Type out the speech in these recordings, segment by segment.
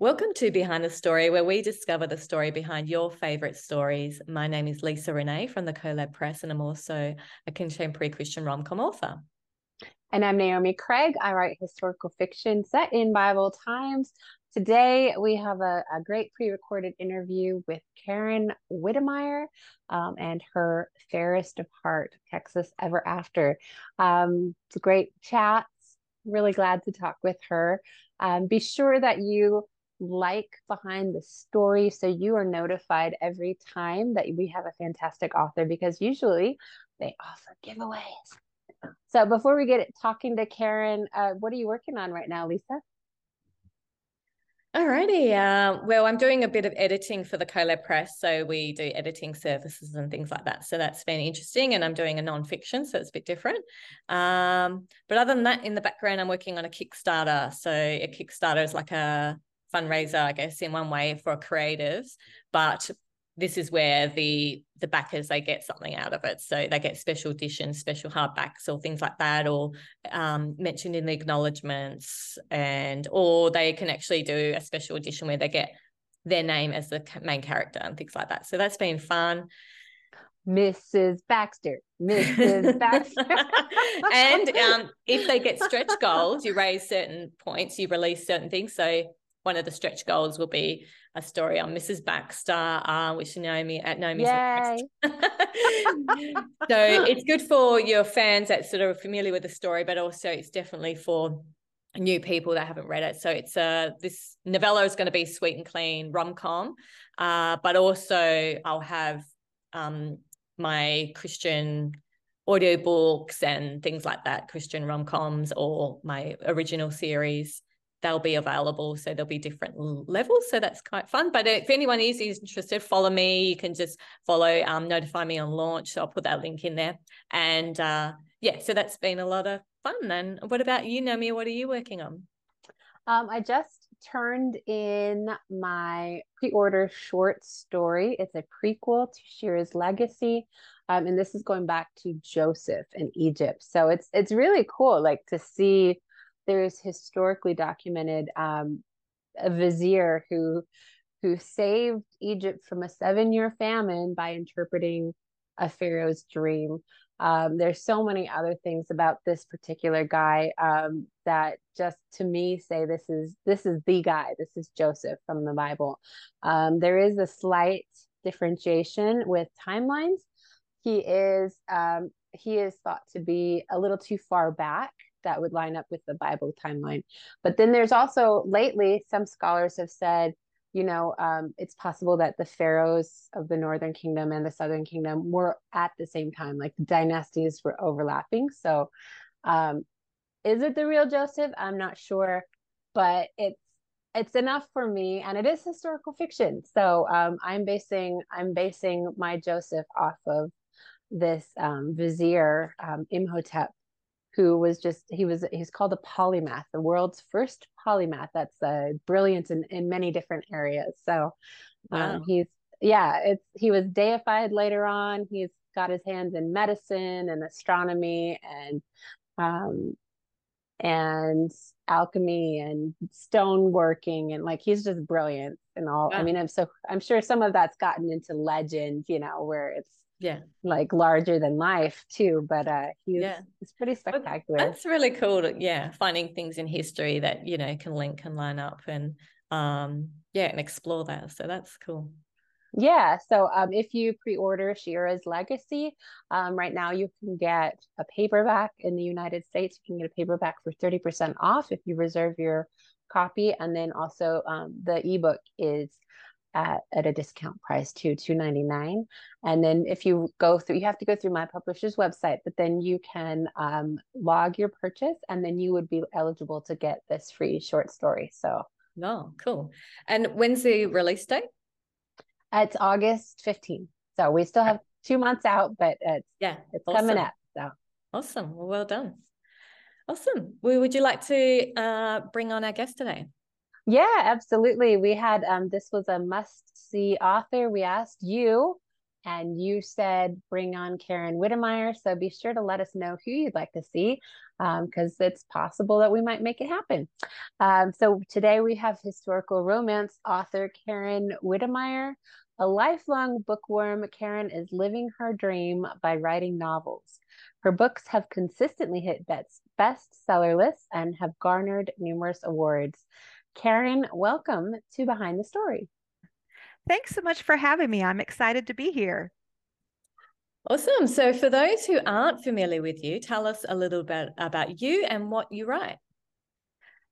Welcome to Behind the Story, where we discover the story behind your favourite stories. My name is Lisa Renee from the CoLab Press, and I'm also a contemporary Christian rom com author. And I'm Naomi Craig. I write historical fiction set in Bible times. Today, we have a, a great pre recorded interview with Karen Witemeyer um, and her Fairest of Heart, Texas Ever After. Um, it's a great chat. Really glad to talk with her. Um, be sure that you like behind the story so you are notified every time that we have a fantastic author because usually they offer giveaways. So before we get it talking to Karen, uh, what are you working on right now, Lisa? Alrighty. Uh, well, I'm doing a bit of editing for the CoLab Press. So we do editing services and things like that. So that's been interesting. And I'm doing a nonfiction, so it's a bit different. Um, but other than that, in the background, I'm working on a Kickstarter. So a Kickstarter is like a fundraiser, I guess, in one way for creatives, but this is where the the backers they get something out of it so they get special editions special hardbacks or things like that or um, mentioned in the acknowledgements and or they can actually do a special edition where they get their name as the main character and things like that so that's been fun Mrs. Baxter, Mrs. Baxter. and um, if they get stretch goals, you raise certain points, you release certain things. So one of the stretch goals will be a story on Mrs. Baxter, uh, which Naomi at Naomi's. so it's good for your fans that sort of familiar with the story, but also it's definitely for new people that haven't read it. So it's uh this novella is going to be sweet and clean rom com, uh, but also I'll have um my Christian audiobooks and things like that, Christian rom coms or my original series they'll be available. So there'll be different levels. So that's quite fun. But if anyone is interested, follow me. You can just follow, um, notify me on launch. So I'll put that link in there. And uh, yeah, so that's been a lot of fun. And what about you, Naomi? What are you working on? Um, I just turned in my pre-order short story. It's a prequel to Sheerah's legacy. Um, and this is going back to Joseph in Egypt. So it's it's really cool, like to see there's historically documented um, a vizier who who saved Egypt from a seven year famine by interpreting a pharaoh's dream. Um, there's so many other things about this particular guy um, that just to me say this is this is the guy. This is Joseph from the Bible. Um, there is a slight differentiation with timelines. He is um, he is thought to be a little too far back that would line up with the Bible timeline. But then there's also lately some scholars have said, you know, um, it's possible that the pharaohs of the northern kingdom and the southern kingdom were at the same time, like the dynasties were overlapping. So, um, is it the real Joseph? I'm not sure, but it's it's enough for me, and it is historical fiction. So um, I'm basing I'm basing my Joseph off of this um, vizier um, Imhotep who was just he was he's called a polymath the world's first polymath that's uh, brilliant in, in many different areas. So um, wow. he's yeah it's he was deified later on. He's got his hands in medicine and astronomy and um and alchemy and stone working and like he's just brilliant and all i mean i'm so i'm sure some of that's gotten into legend you know where it's yeah. like larger than life too but uh he's yeah. it's pretty spectacular. that's really cool to, yeah finding things in history that you know can link and line up and um yeah and explore that. So that's cool. Yeah. So um if you pre-order Sheerah's legacy um right now you can get a paperback in the united states. You can get a paperback for 30% off if you reserve your copy. And then also um the ebook is at, at a discount price to 299 and then if you go through you have to go through my publisher's website but then you can um, log your purchase and then you would be eligible to get this free short story. So oh cool. And when's the release date? It's august 15th so we still have two months out but it's yeah it's awesome. coming up so. Awesome. Well, well done. Awesome. Well, would you like to uh, bring on our guest today yeah, absolutely. We had um this was a must see author. We asked you and you said bring on Karen Witemeyer. So be sure to let us know who you'd like to see because um, it's possible that we might make it happen. Um, so today we have historical romance author Karen Witemeyer. A lifelong bookworm, Karen is living her dream by writing novels. Her books have consistently hit best bestseller lists and have garnered numerous awards. Karen, welcome to Behind the Story. Thanks so much for having me. I'm excited to be here. Awesome. So, for those who aren't familiar with you, tell us a little bit about you and what you write.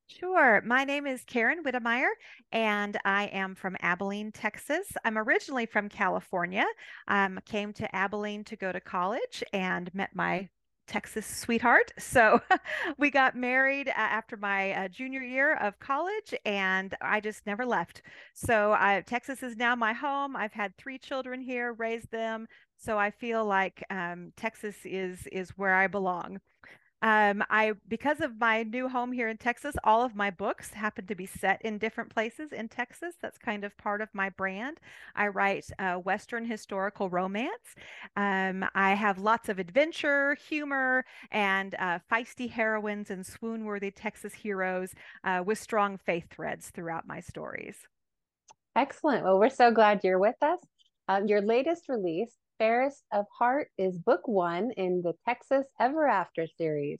Sure. My name is Karen Witemeyer, and I am from Abilene, Texas. I'm originally from California. Um, came to Abilene to go to college and met my Texas sweetheart. So we got married after my uh, junior year of college, and I just never left. So I, Texas is now my home. I've had three children here, raised them. So I feel like um, Texas is is where I belong. Um, I because of my new home here in Texas, all of my books happen to be set in different places in Texas. That's kind of part of my brand. I write uh, Western historical romance. Um, I have lots of adventure, humor, and uh, feisty heroines and swoon-worthy Texas heroes uh, with strong faith threads throughout my stories. Excellent. Well, we're so glad you're with us. Um, your latest release, Fairest of Heart is book one in the Texas Ever After series.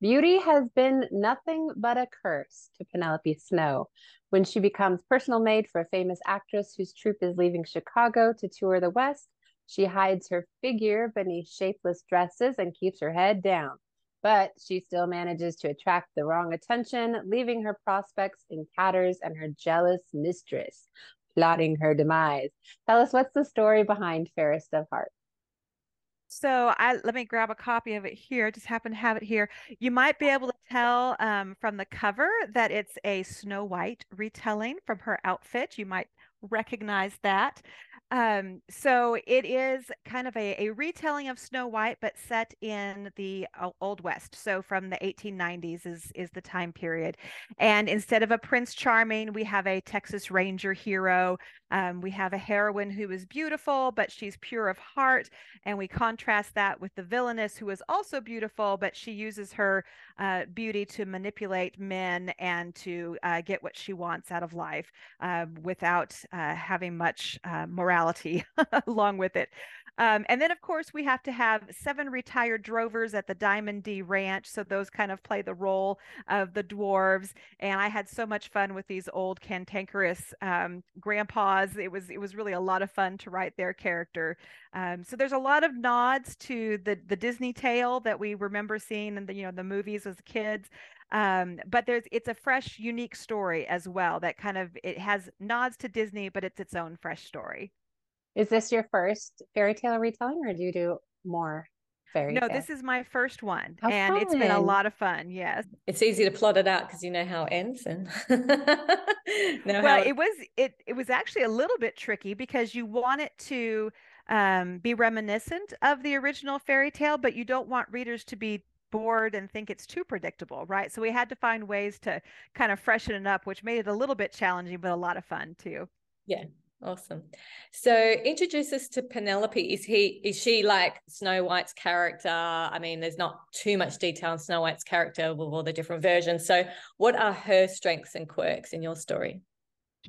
Beauty has been nothing but a curse to Penelope Snow. When she becomes personal maid for a famous actress whose troupe is leaving Chicago to tour the West, she hides her figure beneath shapeless dresses and keeps her head down. But she still manages to attract the wrong attention, leaving her prospects in tatters and her jealous mistress plotting her demise. Tell us what's the story behind Fairest of Heart? So I let me grab a copy of it here. Just happen to have it here. You might be able to tell um, from the cover that it's a Snow White retelling from her outfit. You might recognize that. Um, so it is kind of a, a retelling of Snow White, but set in the Old West. So from the 1890s is is the time period. And instead of a Prince Charming, we have a Texas Ranger hero. Um, we have a heroine who is beautiful, but she's pure of heart. And we contrast that with the villainess who is also beautiful, but she uses her uh, beauty to manipulate men and to uh, get what she wants out of life uh, without uh, having much uh, morality along with it. Um, and then, of course, we have to have seven retired drovers at the Diamond D Ranch. So those kind of play the role of the dwarves. And I had so much fun with these old cantankerous um, grandpas. It was it was really a lot of fun to write their character. Um, so there's a lot of nods to the the Disney tale that we remember seeing in the you know the movies as kids. Um, but there's it's a fresh, unique story as well that kind of it has nods to Disney, but it's its own fresh story. Is this your first fairy tale retelling, or do you do more fairy? No, tale? this is my first one, how and fun. it's been a lot of fun. Yes, it's easy to plot it out because you know how it ends, and well, it was it it was actually a little bit tricky because you want it to um, be reminiscent of the original fairy tale, but you don't want readers to be bored and think it's too predictable, right? So we had to find ways to kind of freshen it up, which made it a little bit challenging, but a lot of fun too. Yeah, Awesome. So introduce us to Penelope. Is he is she like Snow White's character? I mean, there's not too much detail on Snow White's character with all the different versions. So what are her strengths and quirks in your story?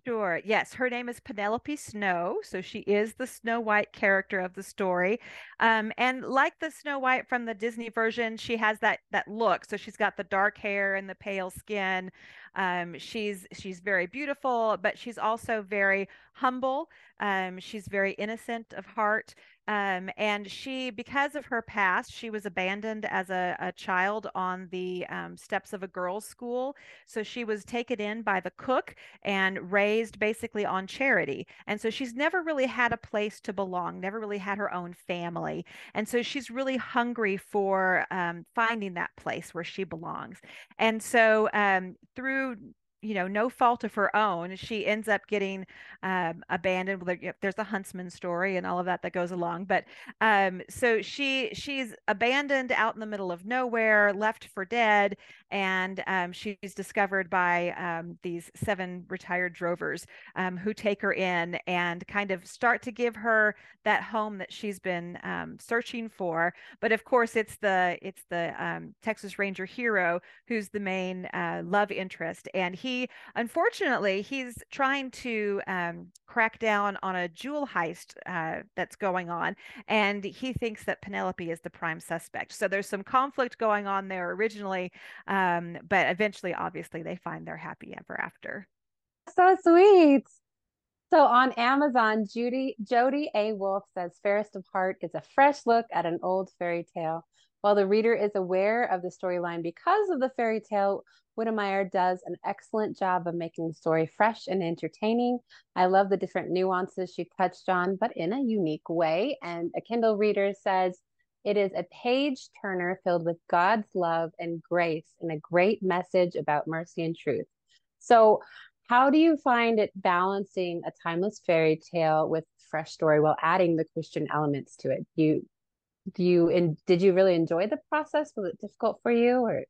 Sure. Yes, her name is Penelope Snow, so she is the Snow White character of the story. Um, and like the Snow White from the Disney version, she has that that look. So she's got the dark hair and the pale skin. Um, she's she's very beautiful, but she's also very humble. Um, she's very innocent of heart. Um, and she, because of her past, she was abandoned as a, a child on the um, steps of a girls' school. So she was taken in by the cook and raised basically on charity. And so she's never really had a place to belong, never really had her own family. And so she's really hungry for um, finding that place where she belongs. And so um, through you know no fault of her own she ends up getting um, abandoned there's a huntsman story and all of that that goes along but um, so she she's abandoned out in the middle of nowhere left for dead and um, she's discovered by um, these seven retired drovers um, who take her in and kind of start to give her that home that she's been um, searching for but of course it's the it's the texas ranger hero who's the main uh, love interest and he he unfortunately he's trying to um, crack down on a jewel heist uh, that's going on and he thinks that penelope is the prime suspect so there's some conflict going on there originally um, but eventually obviously they find their happy ever after so sweet so on Amazon, Judy Jody A. Wolf says Fairest of Heart is a fresh look at an old fairy tale. While the reader is aware of the storyline because of the fairy tale, Witemeyer does an excellent job of making the story fresh and entertaining. I love the different nuances she touched on, but in a unique way. And a Kindle reader says, it is a page turner filled with God's love and grace and a great message about mercy and truth. So, how do you find it balancing a timeless fairy tale with fresh story while adding the Christian elements to it? Do you do you and did you really enjoy the process? Was it difficult for you or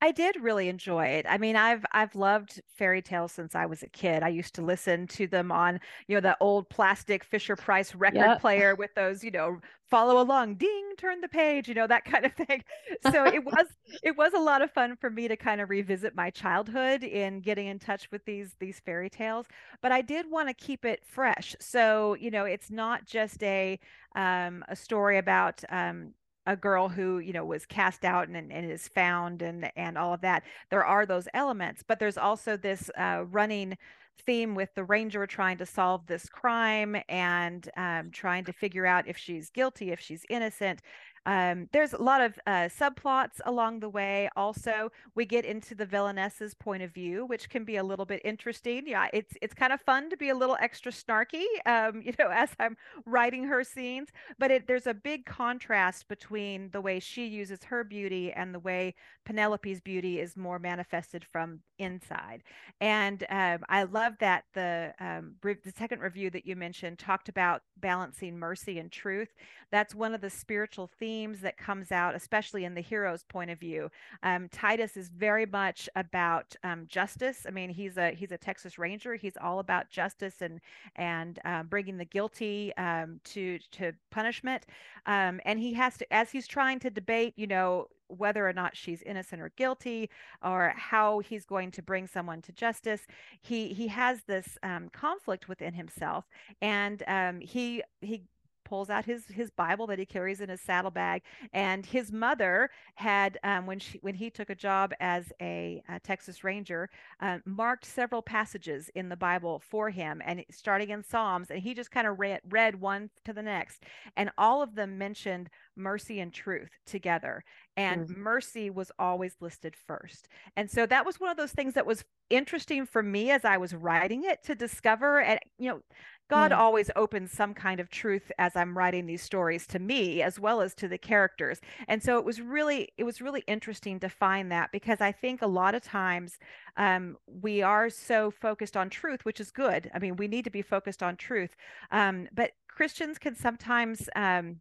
I did really enjoy it. I mean, I've I've loved fairy tales since I was a kid. I used to listen to them on, you know, the old plastic Fisher Price record yep. player with those, you know, follow along, ding, turn the page, you know, that kind of thing. So it was it was a lot of fun for me to kind of revisit my childhood in getting in touch with these these fairy tales, but I did want to keep it fresh. So, you know, it's not just a um, a story about um, a girl who you know was cast out and, and is found and and all of that there are those elements but there's also this uh, running theme with the ranger trying to solve this crime and um, trying to figure out if she's guilty if she's innocent um, there's a lot of uh, subplots along the way. Also, we get into the villainess's point of view, which can be a little bit interesting. Yeah, it's it's kind of fun to be a little extra snarky, um, you know, as I'm writing her scenes. But it, there's a big contrast between the way she uses her beauty and the way Penelope's beauty is more manifested from inside. And um, I love that the um, the second review that you mentioned talked about balancing mercy and truth. That's one of the spiritual themes that comes out, especially in the hero's point of view. Um, Titus is very much about um, justice. I mean, he's a he's a Texas Ranger. He's all about justice and and um, bringing the guilty um, to to punishment. Um, and he has to, as he's trying to debate, you know, whether or not she's innocent or guilty or how he's going to bring someone to justice he he has this um, conflict within himself and um, he he pulls out his his Bible that he carries in his saddlebag. And his mother had, um, when she when he took a job as a, a Texas Ranger, uh, marked several passages in the Bible for him, and starting in Psalms, and he just kind of read read one to the next, and all of them mentioned mercy and truth together and mm-hmm. mercy was always listed first and so that was one of those things that was interesting for me as i was writing it to discover and you know God mm. always opens some kind of truth as I'm writing these stories to me as well as to the characters. And so it was really it was really interesting to find that because I think a lot of times um, we are so focused on truth, which is good. I mean, we need to be focused on truth, um, but Christians can sometimes um,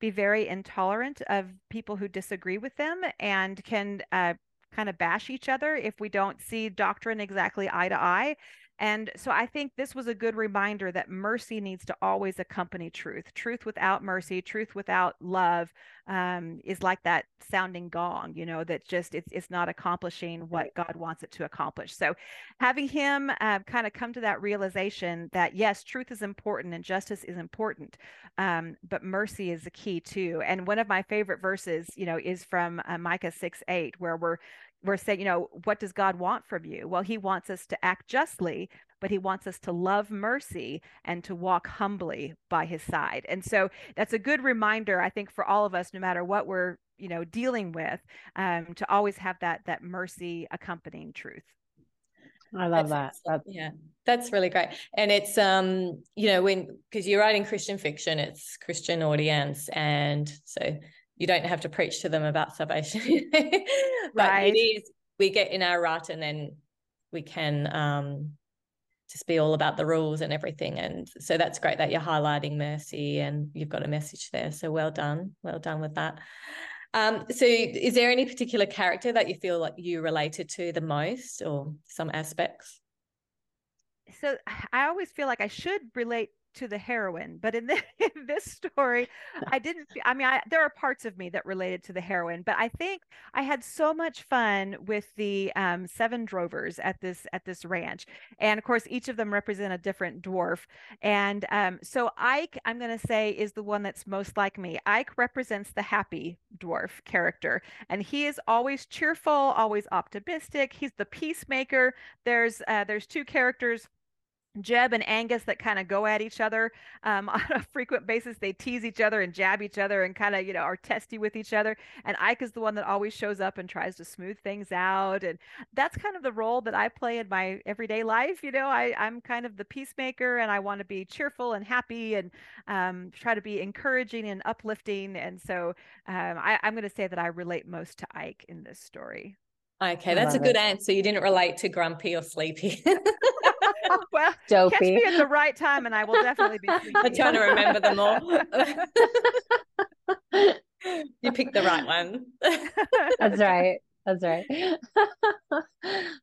be very intolerant of people who disagree with them and can uh, kind of bash each other if we don't see doctrine exactly eye to eye. And so I think this was a good reminder that mercy needs to always accompany truth. Truth without mercy, truth without love um, is like that sounding gong, you know, that just it's it's not accomplishing what God wants it to accomplish. So having him uh, kind of come to that realization that yes, truth is important and justice is important, um, but mercy is the key too. And one of my favorite verses, you know, is from uh, Micah six eight, where we're we're saying, you know, what does God want from you? Well, he wants us to act justly, but he wants us to love mercy and to walk humbly by his side. And so that's a good reminder, I think, for all of us, no matter what we're, you know, dealing with, um, to always have that that mercy accompanying truth. I love that's, that. That's, yeah, that's really great. And it's um, you know, when because you're writing Christian fiction, it's Christian audience, and so you don't have to preach to them about salvation. but right. it is we get in our rut and then we can um, just be all about the rules and everything. And so that's great that you're highlighting mercy and you've got a message there. So well done, well done with that. Um, so is there any particular character that you feel like you related to the most or some aspects? So I always feel like I should relate to the heroine but in this, in this story i didn't i mean I, there are parts of me that related to the heroine but i think i had so much fun with the um, seven drovers at this at this ranch and of course each of them represent a different dwarf and um, so ike i'm going to say is the one that's most like me. Ike represents the happy dwarf character and he is always cheerful always optimistic. He's the peacemaker. There's uh, there's two characters Jeb and Angus that kind of go at each other um, on a frequent basis. They tease each other and jab each other and kind of, you know, are testy with each other. And Ike is the one that always shows up and tries to smooth things out. And that's kind of the role that I play in my everyday life. You know, I, I'm kind of the peacemaker and I want to be cheerful and happy and um, try to be encouraging and uplifting. And so um, I, I'm going to say that I relate most to Ike in this story. Okay, that's a good it. answer. You didn't relate to grumpy or sleepy. well, Dopey. catch me at the right time, and I will definitely be. Sleepy. I'm trying to remember them all. you picked the right one. That's right. That's right.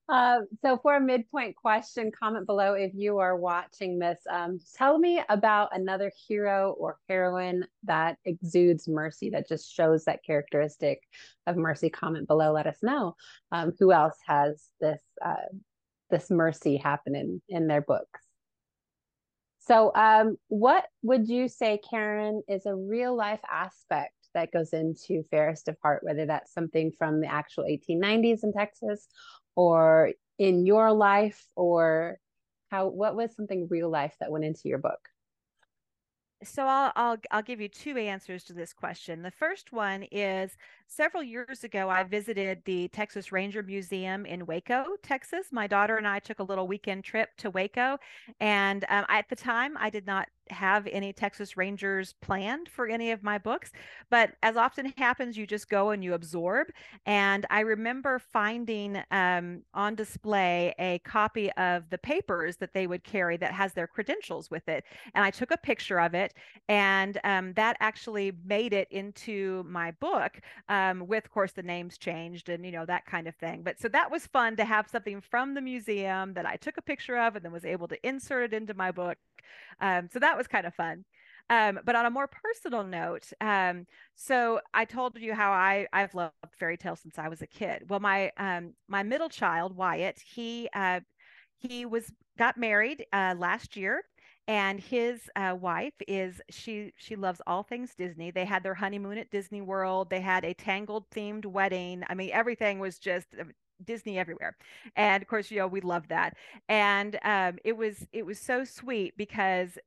uh, so, for a midpoint question, comment below if you are watching this. Um, tell me about another hero or heroine that exudes mercy, that just shows that characteristic of mercy. Comment below. Let us know um, who else has this uh, this mercy happening in their books. So, um, what would you say, Karen, is a real life aspect that goes into Fairest of Heart, whether that's something from the actual 1890s in Texas or in your life, or how what was something real life that went into your book? So I'll, I'll I'll give you two answers to this question. The first one is several years ago I visited the Texas Ranger Museum in Waco, Texas. My daughter and I took a little weekend trip to Waco, and um, at the time I did not have any Texas Rangers planned for any of my books, but as often happens, you just go and you absorb. And I remember finding um, on display a copy of the papers that they would carry that has their credentials with it. And I took a picture of it, and um, that actually made it into my book um, with, of course, the names changed and, you know, that kind of thing. But so that was fun to have something from the museum that I took a picture of and then was able to insert it into my book. Um, so that was kind of fun. Um, but on a more personal note, um, so I told you how I I've loved fairy tales since I was a kid. Well, my um, my middle child Wyatt, he uh, he was got married uh, last year, and his uh, wife is she she loves all things Disney. They had their honeymoon at Disney World. They had a Tangled themed wedding. I mean, everything was just Disney everywhere. And of course, you know, we loved that. And um, it was it was so sweet because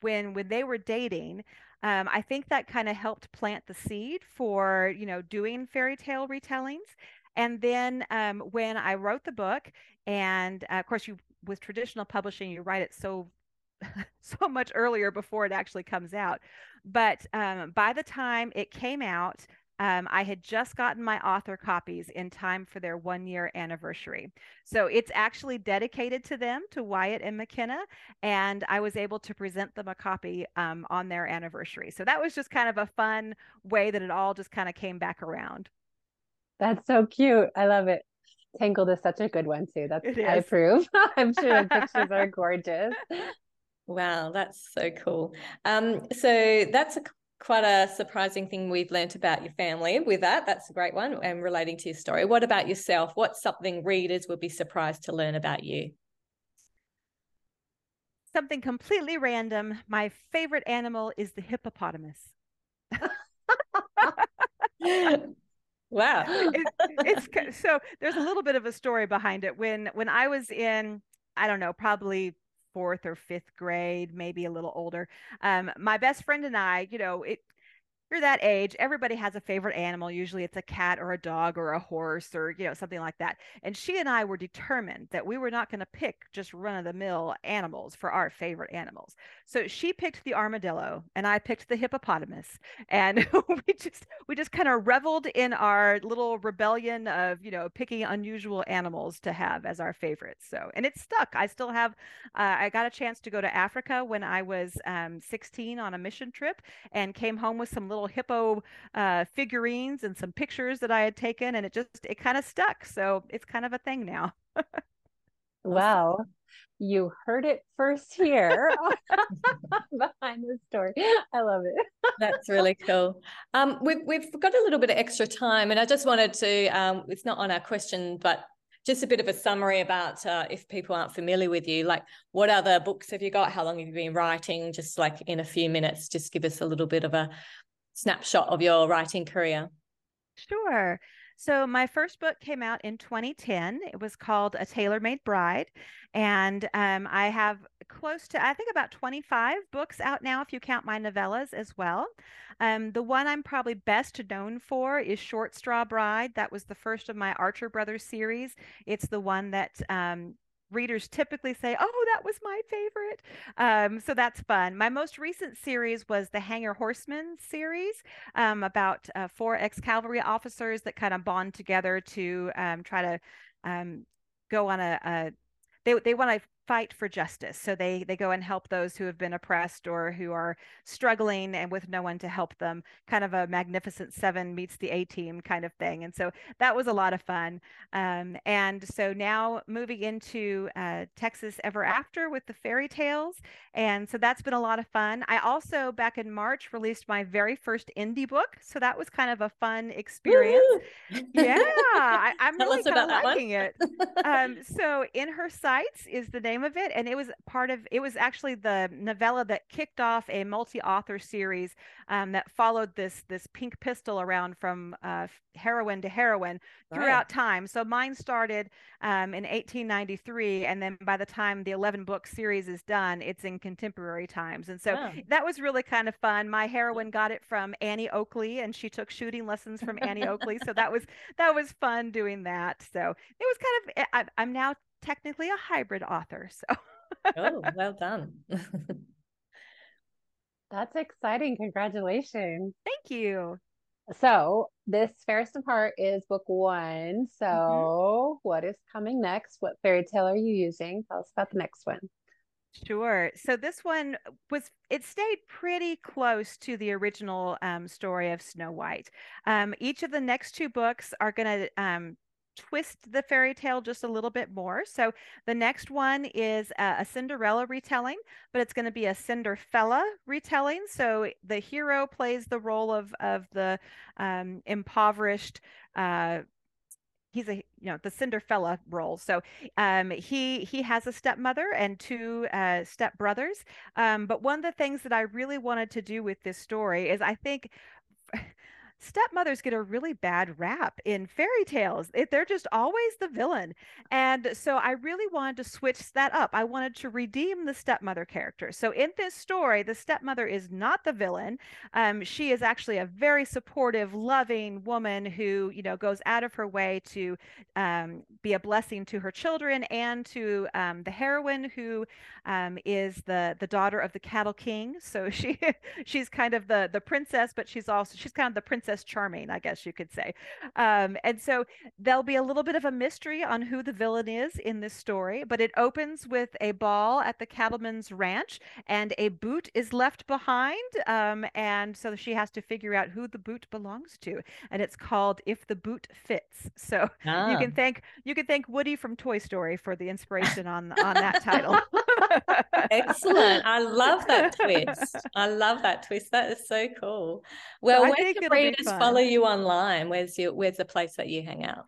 when when they were dating, um, I think that kind of helped plant the seed for you know doing fairy tale retellings. And then um, when I wrote the book, and uh, of course, you with traditional publishing, you write it so so much earlier before it actually comes out. But um, by the time it came out, um, I had just gotten my author copies in time for their one year anniversary. So it's actually dedicated to them, to Wyatt and McKenna, and I was able to present them a copy um, on their anniversary. So that was just kind of a fun way that it all just kind of came back around. That's so cute. I love it. Tangled is such a good one too. That's I approve. I'm sure the pictures are gorgeous. Wow, that's so cool. Um, so that's a quite a surprising thing we've learnt about your family with that. That's a great one and relating to your story. What about yourself? What's something readers would be surprised to learn about you? Something completely random. My favorite animal is the hippopotamus. wow. It, it's so there's a little bit of a story behind it. When when I was in, I don't know, probably fourth or fifth grade, maybe a little older. Um, my best friend and I, you know, it you're that age, everybody has a favorite animal. Usually it's a cat or a dog or a horse or, you know, something like that. And she and I were determined that we were not going to pick just run of the mill animals for our favorite animals. So she picked the armadillo and I picked the hippopotamus. And we just, we just kind of reveled in our little rebellion of, you know, picking unusual animals to have as our favorites. So, and it stuck. I still have, uh, I got a chance to go to Africa when I was um, 16 on a mission trip and came home with some little little hippo uh, figurines and some pictures that I had taken, and it just it kind of stuck. So it's kind of a thing now. well, you heard it first here behind the story. I love it. That's really cool. Um, we've we've got a little bit of extra time, and I just wanted to. Um, it's not on our question, but just a bit of a summary about uh, if people aren't familiar with you, like what other books have you got? How long have you been writing? Just like in a few minutes, just give us a little bit of a snapshot of your writing career? Sure. So, my first book came out in 2010. It was called A Tailor Made Bride. And um, I have close to, I think, about 25 books out now, if you count my novellas as well. Um, the one I'm probably best known for is Short Straw Bride. That was the first of my Archer Brothers series. It's the one that um, readers typically say, "Oh, that was my favorite." Um, so that's fun. My most recent series was the Hanger Horseman series um, about uh, four ex-cavalry officers that kind of bond together to um, try to um, go on a, a they they want to fight for justice. So they they go and help those who have been oppressed or who are struggling and with no one to help them. Kind of a Magnificent Seven meets the A Team kind of thing. And so that was a lot of fun. Um, and so now moving into uh, Texas Ever After with the fairy tales, and so that's been a lot of fun. I also back in March released my very first indie book, so that was kind of a fun experience. yeah, I, am really kind of liking it. Um, so in her sights is the name of it, and it was part of. It was actually the novella that kicked off a multi-author series um, that followed this this pink pistol around from uh, heroine to heroine throughout right. time. So mine started um, in 1893, and then by the time the 11 book series is done, it's in contemporary times. And so that was really kind of fun. My heroine got it from Annie Oakley, and she took shooting lessons from Annie Oakley. So that was that was fun doing that. So it was kind of. I, I'm now technically a hybrid author. So, oh, well done. That's exciting. Congratulations. Thank you. So, this Fairest of Heart is book one. So, mm-hmm. what is coming next? What fairy tale are you using? Tell us about the next one. Sure. So this one was it stayed pretty close to the original um, story of Snow White. Um, each of the next two books are going to um, twist the fairy tale just a little bit more. So the next one is a, a Cinderella retelling, but it's going to be a Cinderfella retelling. So the hero plays the role of of the um, impoverished. Uh, he's a you know the Cinderfella role. So um, he he has a stepmother and two uh, stepbrothers. Um, but one of the things that I really wanted to do with this story is I think stepmothers get a really bad rap in fairy tales. It, they're just always the villain. And so I really wanted to switch that up. I wanted to redeem the stepmother character. So in this story, the stepmother is not the villain. Um, she is actually a very supportive, loving woman who, you know, goes out of her way to um, be a blessing to her children and to um, the heroine who um, is the the daughter of the cattle king. So she she's kind of the the princess, but she's also she's kind of the princess charming, I guess you could say. Um, and so there'll be a little bit of a mystery on who the villain is in this story, but it opens with a ball at the cattleman's ranch, and a boot is left behind, um, and so she has to figure out who the boot belongs to, and it's called "If the Boot Fits." So ah. you can thank you can thank Woody from Toy Story for the inspiration on on that title. Excellent. I love that twist. I love that twist. That is so cool. Well, so where can readers follow you online? Where's your where's the place that you hang out?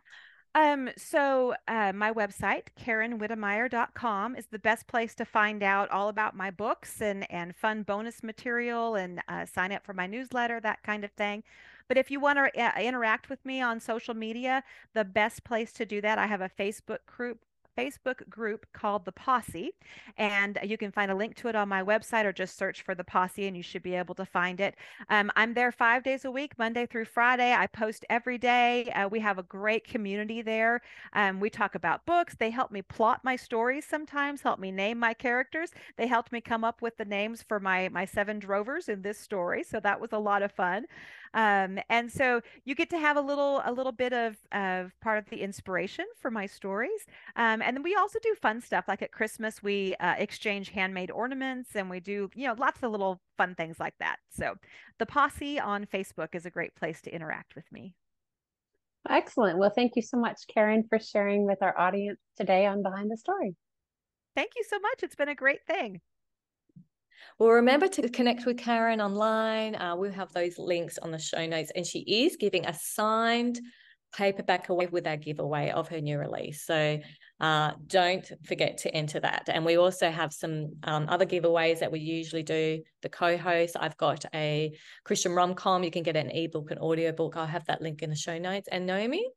Um, so uh, my website, KarenWitemeyer.com, is the best place to find out all about my books and and fun bonus material and uh, sign up for my newsletter, that kind of thing. But if you want to uh, interact with me on social media, the best place to do that, I have a Facebook group Facebook group called The Posse. And you can find a link to it on my website or just search for The Posse and you should be able to find it. Um, I'm there five days a week, Monday through Friday. I post every day. Uh, we have a great community there. Um, we talk about books. They help me plot my stories sometimes, help me name my characters. They helped me come up with the names for my, my seven drovers in this story. So that was a lot of fun. Um, and so you get to have a little a little bit of of part of the inspiration for my stories. Um, and then we also do fun stuff like at Christmas we uh, exchange handmade ornaments and we do you know lots of little fun things like that. So the posse on Facebook is a great place to interact with me. Excellent. Well, thank you so much, Karen, for sharing with our audience today on Behind the Story. Thank you so much. It's been a great thing. Well, remember to connect with Karen online. Uh, we'll have those links on the show notes. And she is giving a signed paperback away with our giveaway of her new release. So uh, don't forget to enter that. And we also have some um, other giveaways that we usually do. The co-host, I've got a Christian rom-com. You can get an ebook, an audiobook. I'll have that link in the show notes. And Naomi?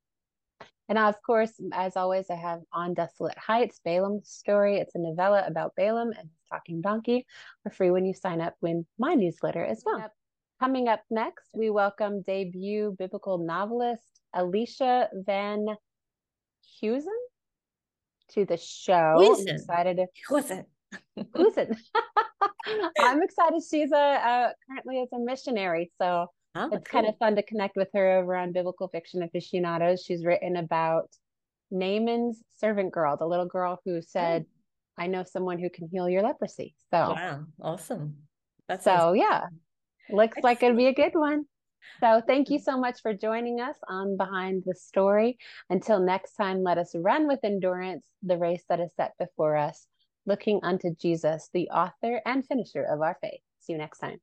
And of course, as always, I have On Desolate Heights, Balaam's story. It's a novella about Balaam and talking donkey for free when you sign up in my newsletter as well. Coming up next, we welcome debut biblical novelist Alicia Van Heusen to the show. Huizen. I'm excited Huizen. Huizen. I'm excited. She's a, a currently is a missionary, so oh, it's cool. kind of fun to connect with her over on Biblical Fiction Aficionados. She's written about Naaman's servant girl, the little girl who oh. said, oh. "I know someone who can heal your leprosy." So wow, awesome. That's so yeah, looks Excellent. like it'd be a good one. So thank you mm-hmm. so much for joining us on Behind the Story. Until next time, let us run with endurance the race that is set before us, looking unto Jesus, the author and finisher of our faith. See you next time.